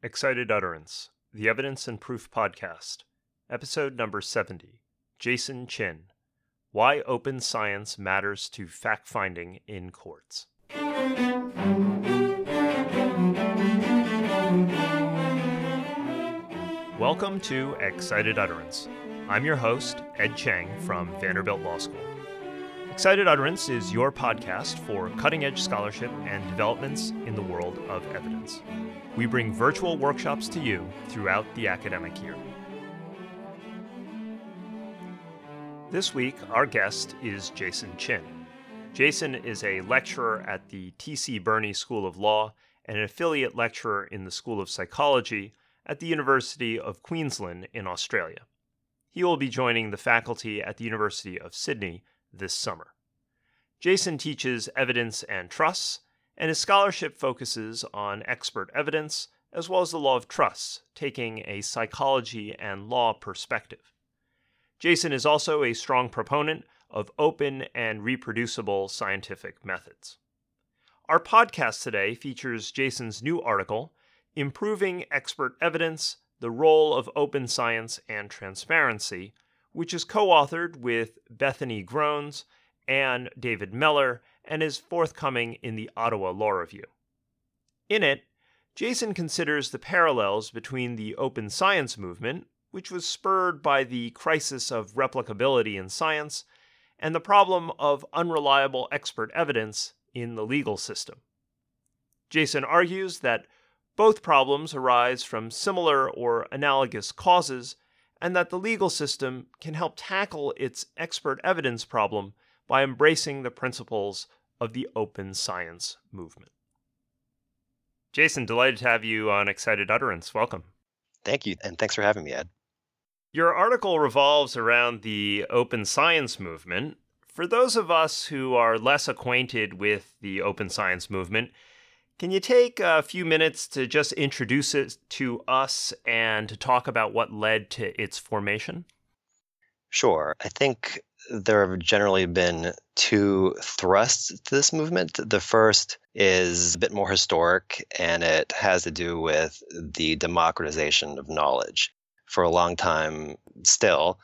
Excited Utterance, the Evidence and Proof Podcast, episode number 70. Jason Chin Why Open Science Matters to Fact Finding in Courts. Welcome to Excited Utterance. I'm your host, Ed Cheng from Vanderbilt Law School. Excited Utterance is your podcast for cutting edge scholarship and developments in the world of evidence. We bring virtual workshops to you throughout the academic year. This week, our guest is Jason Chin. Jason is a lecturer at the T.C. Beirne School of Law and an affiliate lecturer in the School of Psychology at the University of Queensland in Australia. He will be joining the faculty at the University of Sydney this summer. Jason teaches evidence and trusts, and his scholarship focuses on expert evidence as well as the law of trusts, taking a psychology and law perspective. Jason is also a strong proponent of open and reproducible scientific methods. Our podcast today features Jason's new article, Improving Expert Evidence The Role of Open Science and Transparency, which is co authored with Bethany Growns and David Mellor and is forthcoming in the Ottawa Law Review. In it, Jason considers the parallels between the open science movement, which was spurred by the crisis of replicability in science, and the problem of unreliable expert evidence in the legal system. Jason argues that both problems arise from similar or analogous causes, and that the legal system can help tackle its expert evidence problem by embracing the principles of the open science movement. Jason, delighted to have you on Excited Utterance. Welcome. Thank you, and thanks for having me, Ed. Your article revolves around the open science movement. For those of us who are less acquainted with the open science movement, can you take a few minutes to just introduce it to us and to talk about what led to its formation? Sure. I think there have generally been two thrusts to this movement. The first is a bit more historic, and it has to do with the democratization of knowledge. For a long time, still,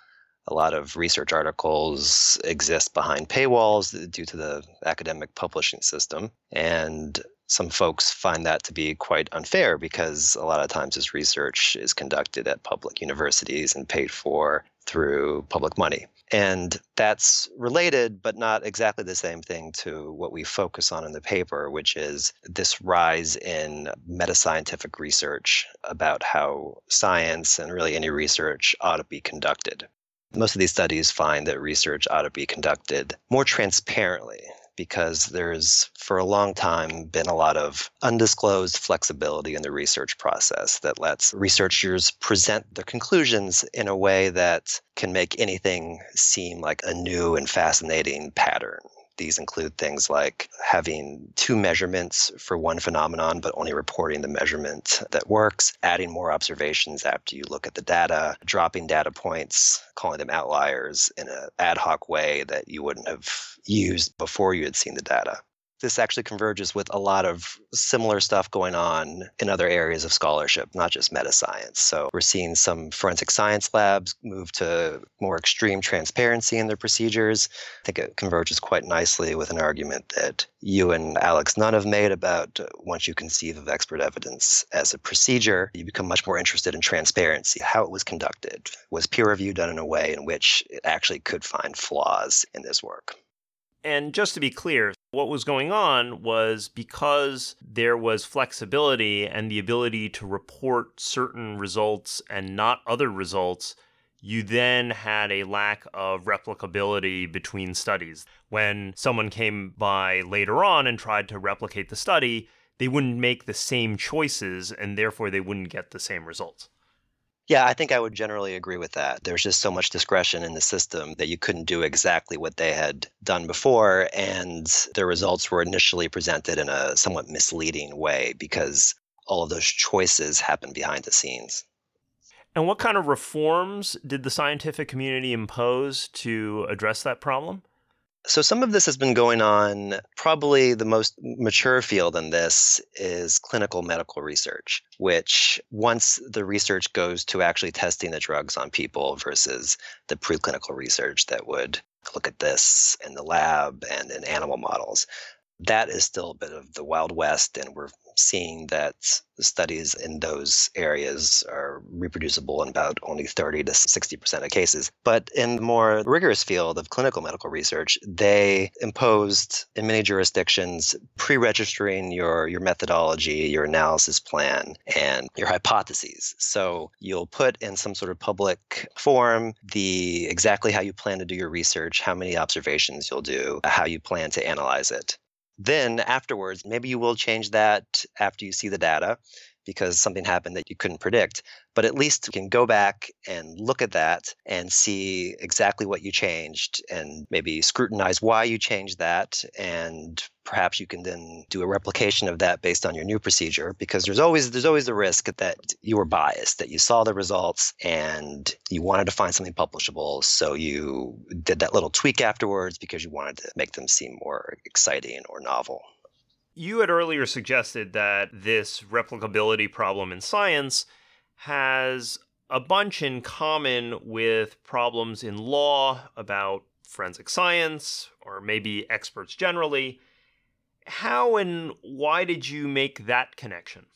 a lot of research articles exist behind paywalls due to the academic publishing system. And some folks find that to be quite unfair because a lot of times this research is conducted at public universities and paid for through public money. And that's related, but not exactly the same thing to what we focus on in the paper, which is this rise in metascientific research about how science and really any research ought to be conducted. Most of these studies find that research ought to be conducted more transparently because there's for a long time been a lot of undisclosed flexibility in the research process that lets researchers present their conclusions in a way that can make anything seem like a new and fascinating pattern. These include things like having two measurements for one phenomenon, but only reporting the measurement that works, adding more observations after you look at the data, dropping data points, calling them outliers in an ad hoc way that you wouldn't have used before you had seen the data this actually converges with a lot of similar stuff going on in other areas of scholarship, not just meta science. So we're seeing some forensic science labs move to more extreme transparency in their procedures. I think it converges quite nicely with an argument that you and Alex Nunn have made about uh, once you conceive of expert evidence as a procedure, you become much more interested in transparency, how it was conducted. Was peer review done in a way in which it actually could find flaws in this work? And just to be clear, what was going on was because there was flexibility and the ability to report certain results and not other results, you then had a lack of replicability between studies. When someone came by later on and tried to replicate the study, they wouldn't make the same choices and therefore they wouldn't get the same results. Yeah, I think I would generally agree with that. There's just so much discretion in the system that you couldn't do exactly what they had done before. And the results were initially presented in a somewhat misleading way because all of those choices happen behind the scenes. And what kind of reforms did the scientific community impose to address that problem? So, some of this has been going on. Probably the most mature field in this is clinical medical research, which once the research goes to actually testing the drugs on people versus the preclinical research that would look at this in the lab and in animal models that is still a bit of the Wild West, and we're seeing that studies in those areas are reproducible in about only 30 to 60% of cases. But in the more rigorous field of clinical medical research, they imposed in many jurisdictions pre registering your, your methodology, your analysis plan, and your hypotheses. So you'll put in some sort of public form the exactly how you plan to do your research, how many observations you'll do, how you plan to analyze it. Then afterwards, maybe you will change that after you see the data because something happened that you couldn't predict. But at least you can go back and look at that and see exactly what you changed and maybe scrutinize why you changed that. And perhaps you can then do a replication of that based on your new procedure because there's always there's always the risk that you were biased, that you saw the results and you wanted to find something publishable. So you did that little tweak afterwards because you wanted to make them seem more exciting or novel. You had earlier suggested that this replicability problem in science has a bunch in common with problems in law about forensic science or maybe experts generally. How and why did you make that connection?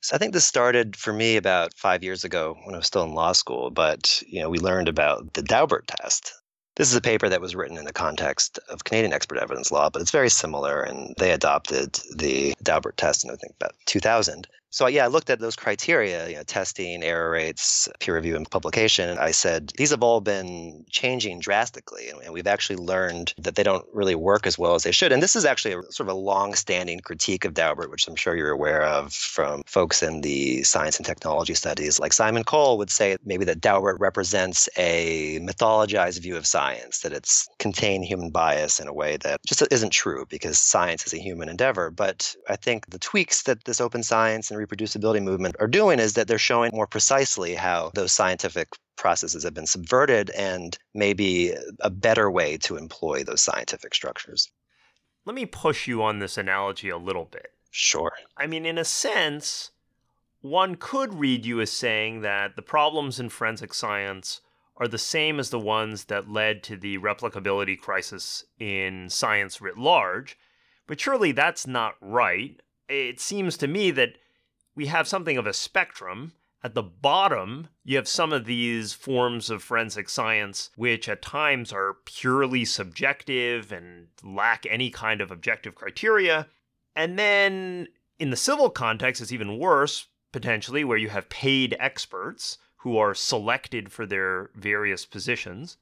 So I think this started for me about five years ago when I was still in law school. But you know, we learned about the Daubert test, this is a paper that was written in the context of Canadian expert evidence law, but it's very similar, and they adopted the Daubert test in I think about 2000. So yeah, I looked at those criteria, you know, testing, error rates, peer review, and publication. And I said these have all been changing drastically, and we've actually learned that they don't really work as well as they should. And this is actually a, sort of a long-standing critique of Daubert, which I'm sure you're aware of from folks in the science and technology studies. Like Simon Cole would say maybe that Daubert represents a mythologized view of science, that it's contained human bias in a way that just isn't true because science is a human endeavor. But I think the tweaks that this open science and reproducibility movement are doing is that they're showing more precisely how those scientific processes have been subverted and maybe a better way to employ those scientific structures. Let me push you on this analogy a little bit. Sure. I mean, in a sense, one could read you as saying that the problems in forensic science are the same as the ones that led to the replicability crisis in science writ large. But surely that's not right. It seems to me that we have something of a spectrum. At the bottom, you have some of these forms of forensic science, which at times are purely subjective and lack any kind of objective criteria. And then in the civil context, it's even worse, potentially, where you have paid experts who are selected for their various positions.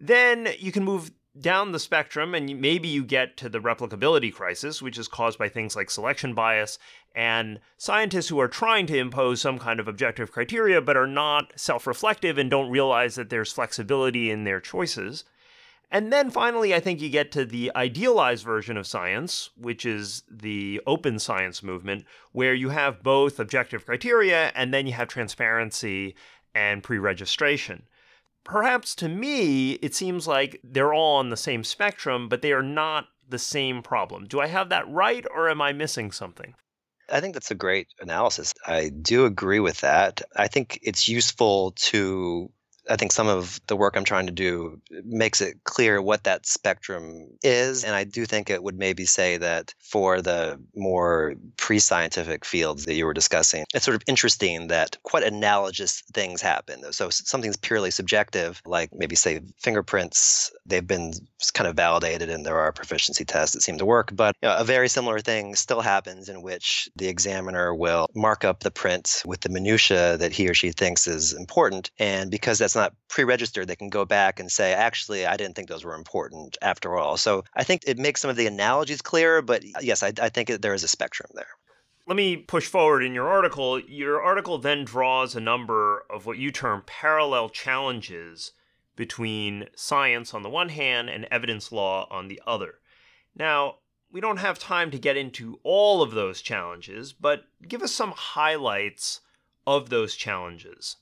Then you can move down the spectrum and maybe you get to the replicability crisis, which is caused by things like selection bias and scientists who are trying to impose some kind of objective criteria but are not self reflective and don't realize that there's flexibility in their choices. And then finally, I think you get to the idealized version of science, which is the open science movement, where you have both objective criteria and then you have transparency and pre registration perhaps to me, it seems like they're all on the same spectrum, but they are not the same problem. Do I have that right, or am I missing something? I think that's a great analysis. I do agree with that. I think it's useful to I think some of the work I'm trying to do makes it clear what that spectrum is. And I do think it would maybe say that for the more pre scientific fields that you were discussing, it's sort of interesting that quite analogous things happen. So something's purely subjective, like maybe say fingerprints, they've been kind of validated and there are proficiency tests that seem to work. But you know, a very similar thing still happens in which the examiner will mark up the print with the minutia that he or she thinks is important. And because that's not pre-registered, they can go back and say, actually, I didn't think those were important after all. So I think it makes some of the analogies clearer, but yes, I, I think there is a spectrum there. Let me push forward in your article. Your article then draws a number of what you term parallel challenges between science on the one hand and evidence law on the other. Now, we don't have time to get into all of those challenges, but give us some highlights of those challenges.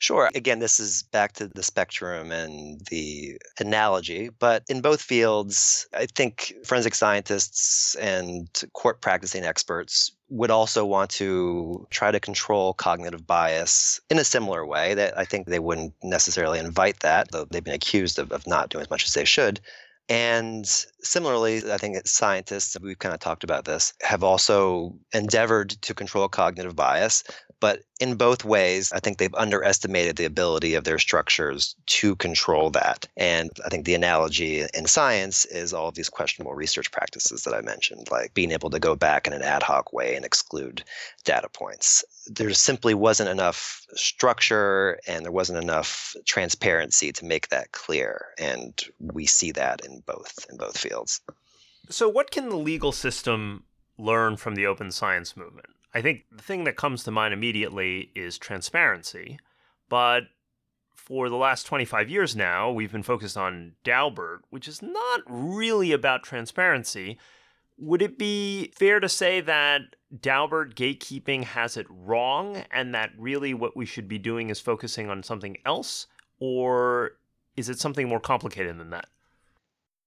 Sure. Again, this is back to the spectrum and the analogy. But in both fields, I think forensic scientists and court practicing experts would also want to try to control cognitive bias in a similar way that I think they wouldn't necessarily invite that, though they've been accused of, of not doing as much as they should. And similarly, I think scientists, we've kind of talked about this, have also endeavored to control cognitive bias. But in both ways, I think they've underestimated the ability of their structures to control that. And I think the analogy in science is all of these questionable research practices that I mentioned, like being able to go back in an ad hoc way and exclude data points. There simply wasn't enough structure and there wasn't enough transparency to make that clear. And we see that in both in both fields. So what can the legal system learn from the open science movement? I think the thing that comes to mind immediately is transparency. But for the last 25 years now, we've been focused on Daubert, which is not really about transparency. Would it be fair to say that Daubert gatekeeping has it wrong and that really what we should be doing is focusing on something else? Or is it something more complicated than that?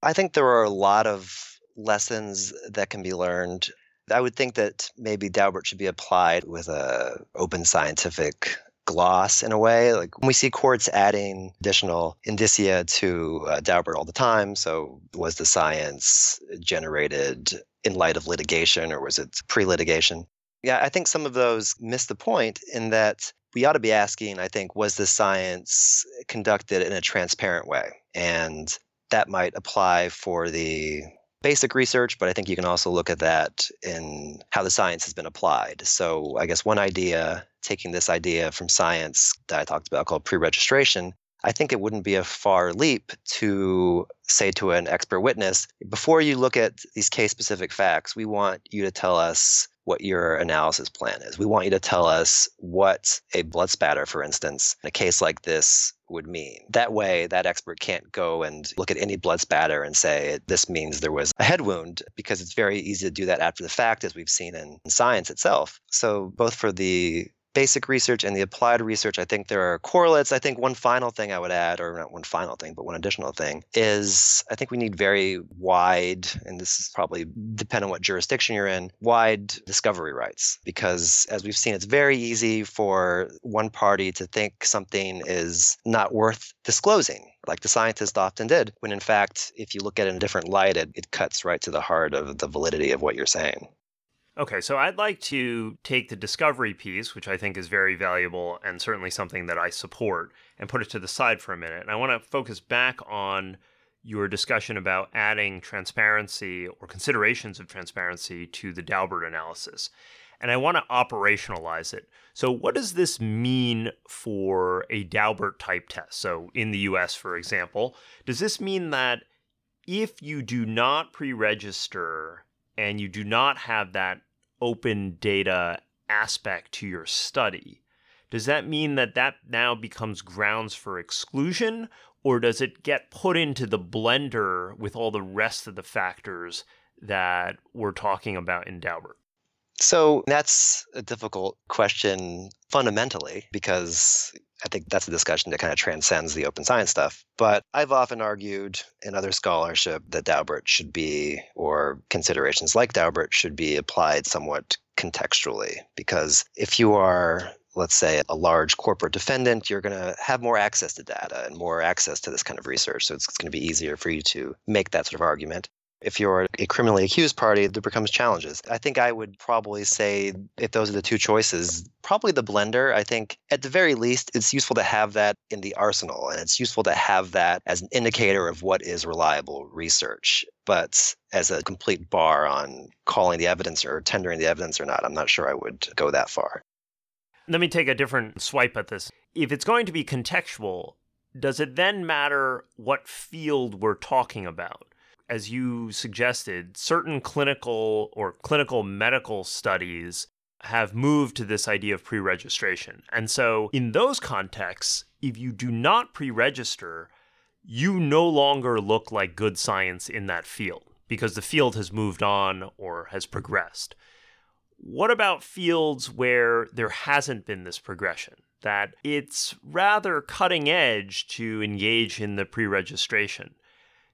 I think there are a lot of lessons that can be learned I would think that maybe Daubert should be applied with a open scientific gloss in a way. Like when we see courts adding additional indicia to uh, Daubert all the time. So was the science generated in light of litigation or was it pre-litigation? Yeah, I think some of those miss the point in that we ought to be asking, I think, was the science conducted in a transparent way? And that might apply for the basic research, but I think you can also look at that in how the science has been applied. So, I guess one idea, taking this idea from science that I talked about called pre registration, I think it wouldn't be a far leap to say to an expert witness before you look at these case specific facts, we want you to tell us what your analysis plan is. We want you to tell us what a blood spatter, for instance, in a case like this would mean. That way, that expert can't go and look at any blood spatter and say this means there was a head wound because it's very easy to do that after the fact, as we've seen in science itself. So, both for the basic research and the applied research, I think there are correlates. I think one final thing I would add, or not one final thing, but one additional thing, is I think we need very wide, and this is probably depend on what jurisdiction you're in, wide discovery rights. Because as we've seen, it's very easy for one party to think something is not worth disclosing like the scientists often did, when in fact, if you look at it in a different light, it, it cuts right to the heart of the validity of what you're saying. Okay, so I'd like to take the discovery piece, which I think is very valuable and certainly something that I support, and put it to the side for a minute. And I want to focus back on your discussion about adding transparency or considerations of transparency to the Daubert analysis. And I want to operationalize it. So, what does this mean for a Daubert type test? So, in the US, for example, does this mean that if you do not pre register and you do not have that open data aspect to your study, does that mean that that now becomes grounds for exclusion? Or does it get put into the blender with all the rest of the factors that we're talking about in Daubert? So that's a difficult question fundamentally because I think that's a discussion that kind of transcends the open science stuff. But I've often argued in other scholarship that Daubert should be, or considerations like Daubert should be applied somewhat contextually. Because if you are let's say a large corporate defendant, you're going to have more access to data and more access to this kind of research. So it's going to be easier for you to make that sort of argument. If you're a criminally accused party, there becomes challenges. I think I would probably say if those are the two choices, probably the blender. I think at the very least, it's useful to have that in the arsenal and it's useful to have that as an indicator of what is reliable research. But as a complete bar on calling the evidence or tendering the evidence or not, I'm not sure I would go that far. Let me take a different swipe at this. If it's going to be contextual, does it then matter what field we're talking about? As you suggested, certain clinical or clinical medical studies have moved to this idea of pre registration. And so, in those contexts, if you do not pre register, you no longer look like good science in that field because the field has moved on or has progressed. What about fields where there hasn't been this progression? that it's rather cutting edge to engage in the pre registration.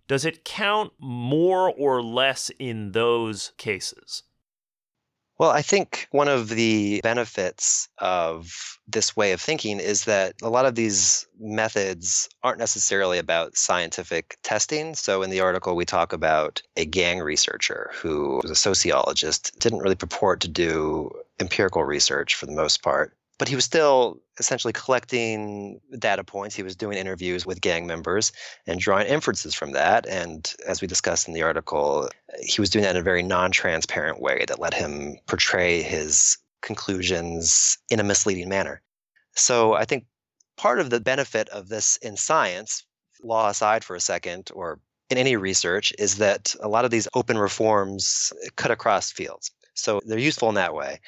Does it count more or less in those cases? Well, I think one of the benefits of this way of thinking is that a lot of these methods aren't necessarily about scientific testing. So, in the article, we talk about a gang researcher who was a sociologist, didn't really purport to do empirical research for the most part but he was still essentially collecting data points. He was doing interviews with gang members and drawing inferences from that. And as we discussed in the article, he was doing that in a very non transparent way that let him portray his conclusions in a misleading manner. So I think part of the benefit of this in science, law aside for a second, or in any research, is that a lot of these open reforms cut across fields. So they're useful in that way.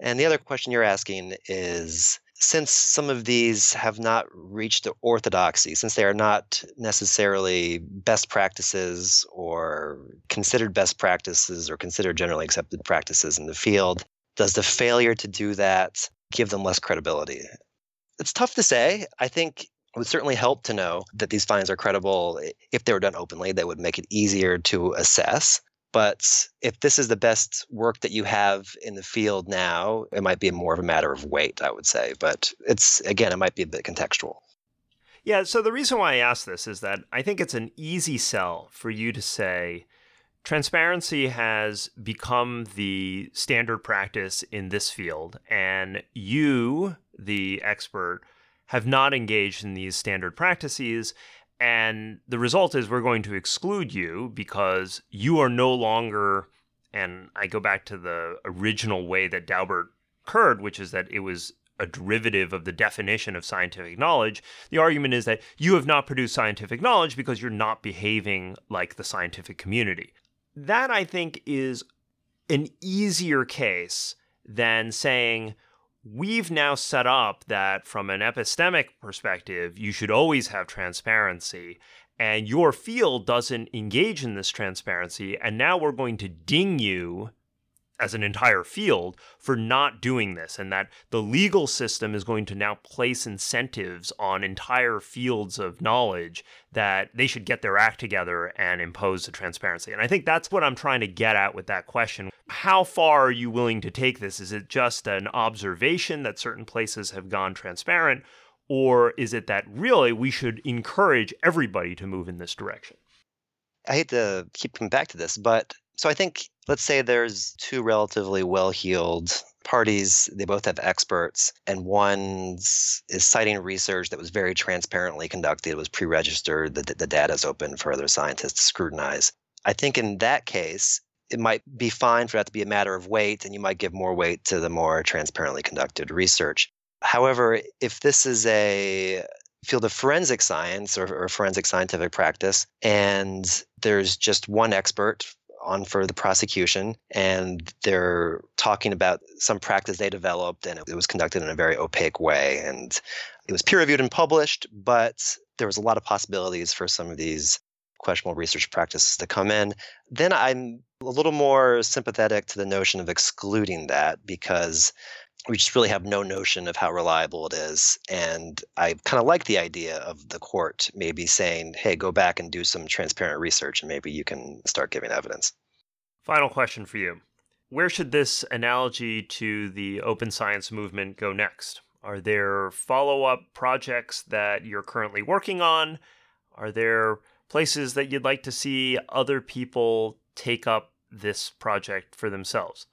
And the other question you're asking is since some of these have not reached the orthodoxy, since they are not necessarily best practices or considered best practices or considered generally accepted practices in the field, does the failure to do that give them less credibility? It's tough to say. I think it would certainly help to know that these findings are credible. If they were done openly, that would make it easier to assess. But if this is the best work that you have in the field now, it might be more of a matter of weight, I would say. But it's, again, it might be a bit contextual. Yeah. So the reason why I ask this is that I think it's an easy sell for you to say, transparency has become the standard practice in this field, and you, the expert, have not engaged in these standard practices. And the result is we're going to exclude you because you are no longer, and I go back to the original way that Daubert occurred, which is that it was a derivative of the definition of scientific knowledge. The argument is that you have not produced scientific knowledge because you're not behaving like the scientific community. That, I think, is an easier case than saying, we've now set up that from an epistemic perspective, you should always have transparency. And your field doesn't engage in this transparency. And now we're going to ding you as an entire field for not doing this, and that the legal system is going to now place incentives on entire fields of knowledge that they should get their act together and impose the transparency. And I think that's what I'm trying to get at with that question. How far are you willing to take this? Is it just an observation that certain places have gone transparent? Or is it that really we should encourage everybody to move in this direction? I hate to keep coming back to this, but so I think, let's say there's two relatively well heeled parties, they both have experts, and one is citing research that was very transparently conducted, was pre registered, the, the data is open for other scientists to scrutinize. I think in that case, it might be fine for that to be a matter of weight, and you might give more weight to the more transparently conducted research. However, if this is a field of forensic science or, or, forensic scientific practice, and there's just one expert on for the prosecution, and they're talking about some practice they developed, and it was conducted in a very opaque way. And it was peer reviewed and published, but there was a lot of possibilities for some of these questionable research practices to come in. Then I'm a little more sympathetic to the notion of excluding that because we just really have no notion of how reliable it is. And I kind of like the idea of the court maybe saying, hey, go back and do some transparent research and maybe you can start giving evidence. Final question for you Where should this analogy to the open science movement go next? Are there follow up projects that you're currently working on? Are there places that you'd like to see other people take up this project for themselves?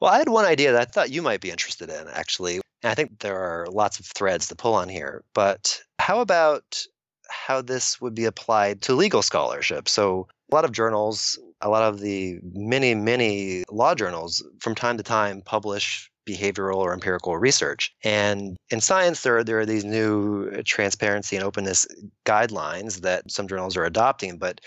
Well, I had one idea that I thought you might be interested in, actually. And I think there are lots of threads to pull on here. But how about how this would be applied to legal scholarship? So, a lot of journals, a lot of the many, many law journals from time to time publish behavioral or empirical research. And in science, there are, there are these new transparency and openness guidelines that some journals are adopting. But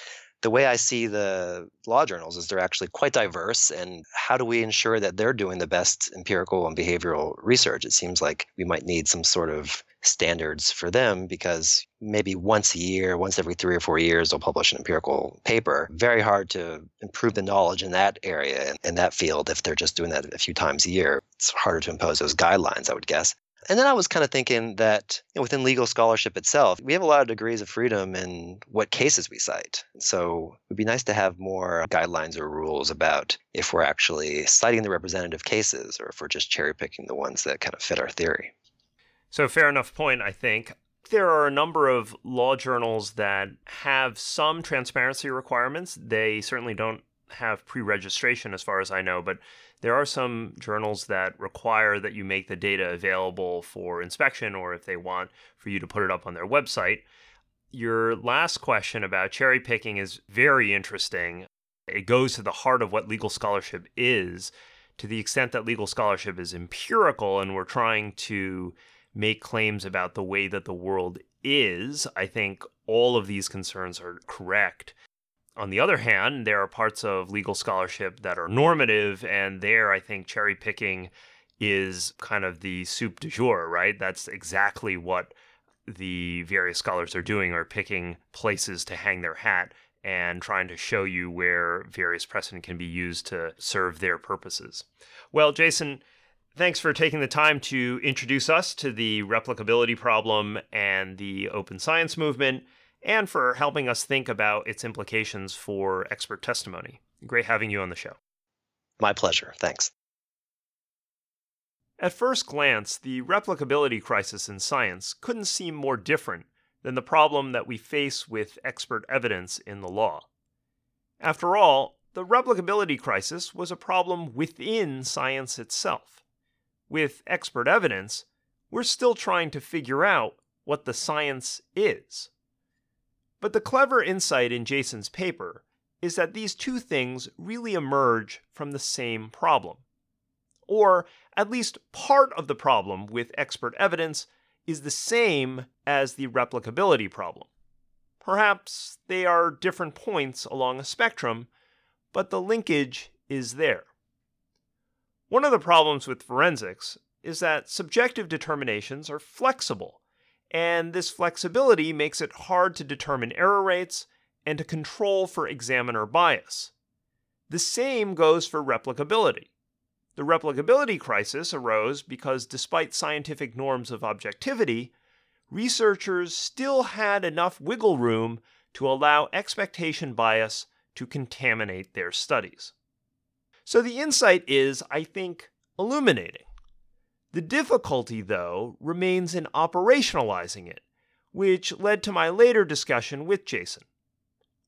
the way I see the law journals is they're actually quite diverse. And how do we ensure that they're doing the best empirical and behavioral research? It seems like we might need some sort of standards for them because maybe once a year, once every three or four years, they'll publish an empirical paper. Very hard to improve the knowledge in that area, in that field, if they're just doing that a few times a year. It's harder to impose those guidelines, I would guess. And then I was kind of thinking that you know, within legal scholarship itself, we have a lot of degrees of freedom in what cases we cite. So it would be nice to have more guidelines or rules about if we're actually citing the representative cases or if we're just cherry picking the ones that kind of fit our theory. So, fair enough point, I think. There are a number of law journals that have some transparency requirements. They certainly don't have pre registration, as far as I know, but there are some journals that require that you make the data available for inspection or if they want for you to put it up on their website. Your last question about cherry picking is very interesting. It goes to the heart of what legal scholarship is, to the extent that legal scholarship is empirical and we're trying to make claims about the way that the world is. I think all of these concerns are correct. On the other hand, there are parts of legal scholarship that are normative, and there I think cherry picking is kind of the soup du jour, right? That's exactly what the various scholars are doing, are picking places to hang their hat and trying to show you where various precedent can be used to serve their purposes. Well, Jason, thanks for taking the time to introduce us to the replicability problem and the open science movement and for helping us think about its implications for expert testimony. Great having you on the show. My pleasure. Thanks. At first glance, the replicability crisis in science couldn't seem more different than the problem that we face with expert evidence in the law. After all, the replicability crisis was a problem within science itself. With expert evidence, we're still trying to figure out what the science is. But the clever insight in Jason's paper is that these two things really emerge from the same problem. Or at least part of the problem with expert evidence is the same as the replicability problem. Perhaps they are different points along a spectrum, but the linkage is there. One of the problems with forensics is that subjective determinations are flexible and this flexibility makes it hard to determine error rates and to control for examiner bias. The same goes for replicability. The replicability crisis arose because, despite scientific norms of objectivity, researchers still had enough wiggle room to allow expectation bias to contaminate their studies. So the insight is, I think, illuminating. The difficulty, though, remains in operationalizing it, which led to my later discussion with Jason.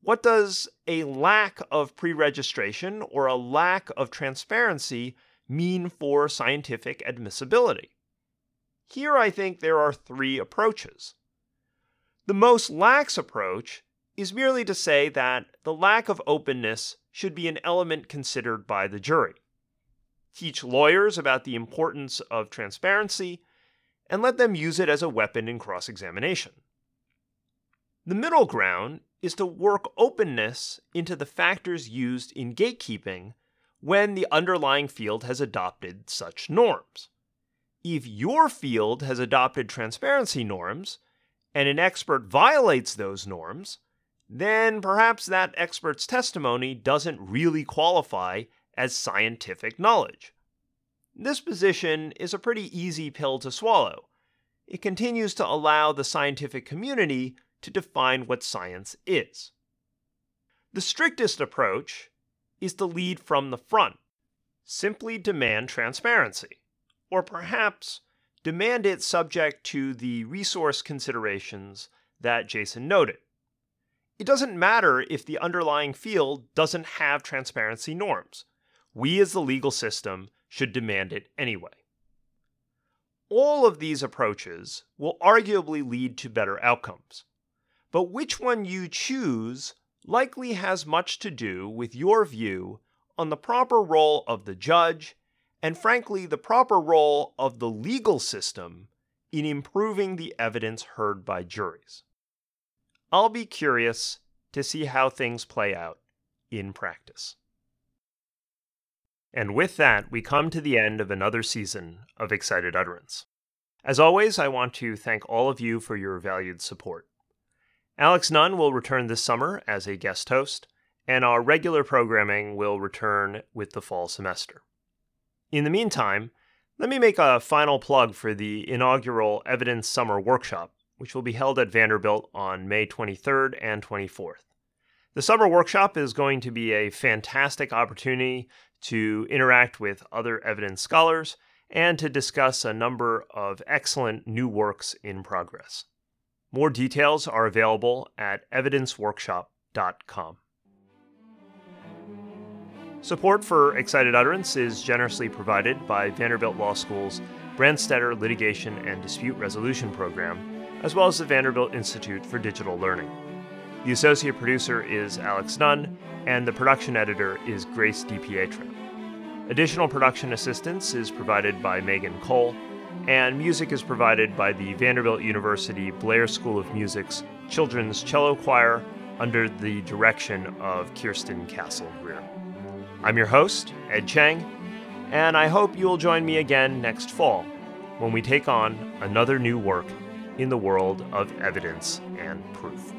What does a lack of pre registration or a lack of transparency mean for scientific admissibility? Here, I think there are three approaches. The most lax approach is merely to say that the lack of openness should be an element considered by the jury teach lawyers about the importance of transparency, and let them use it as a weapon in cross examination. The middle ground is to work openness into the factors used in gatekeeping when the underlying field has adopted such norms. If your field has adopted transparency norms, and an expert violates those norms, then perhaps that expert's testimony doesn't really qualify as scientific knowledge. This position is a pretty easy pill to swallow. It continues to allow the scientific community to define what science is. The strictest approach is to lead from the front, simply demand transparency, or perhaps demand it subject to the resource considerations that Jason noted. It doesn't matter if the underlying field doesn't have transparency norms we as the legal system should demand it anyway. All of these approaches will arguably lead to better outcomes, but which one you choose likely has much to do with your view on the proper role of the judge and, frankly, the proper role of the legal system in improving the evidence heard by juries. I'll be curious to see how things play out in practice. And with that, we come to the end of another season of Excited Utterance. As always, I want to thank all of you for your valued support. Alex Nunn will return this summer as a guest host, and our regular programming will return with the fall semester. In the meantime, Let me make a final plug for the inaugural Evidence Summer Workshop, which will be held at Vanderbilt on May 23rd and 24th. The summer workshop is going to be a fantastic opportunity to interact with other evidence scholars and to discuss a number of excellent new works in progress. More details are available at evidenceworkshop.com. Support for Excited Utterance is generously provided by Vanderbilt Law School's Branstetter Litigation and Dispute Resolution Program, as well as the Vanderbilt Institute for Digital Learning. The associate producer is Alex Nunn, and the production editor is Grace DiPietro. Additional production assistance is provided by Megan Cole, and music is provided by the Vanderbilt University Blair School of Music's Children's Cello Choir under the direction of Kirsten Castle Greer. I'm your host, Ed Cheng, and I hope you'll join me again next fall when we take on another new work in the world of evidence and proof.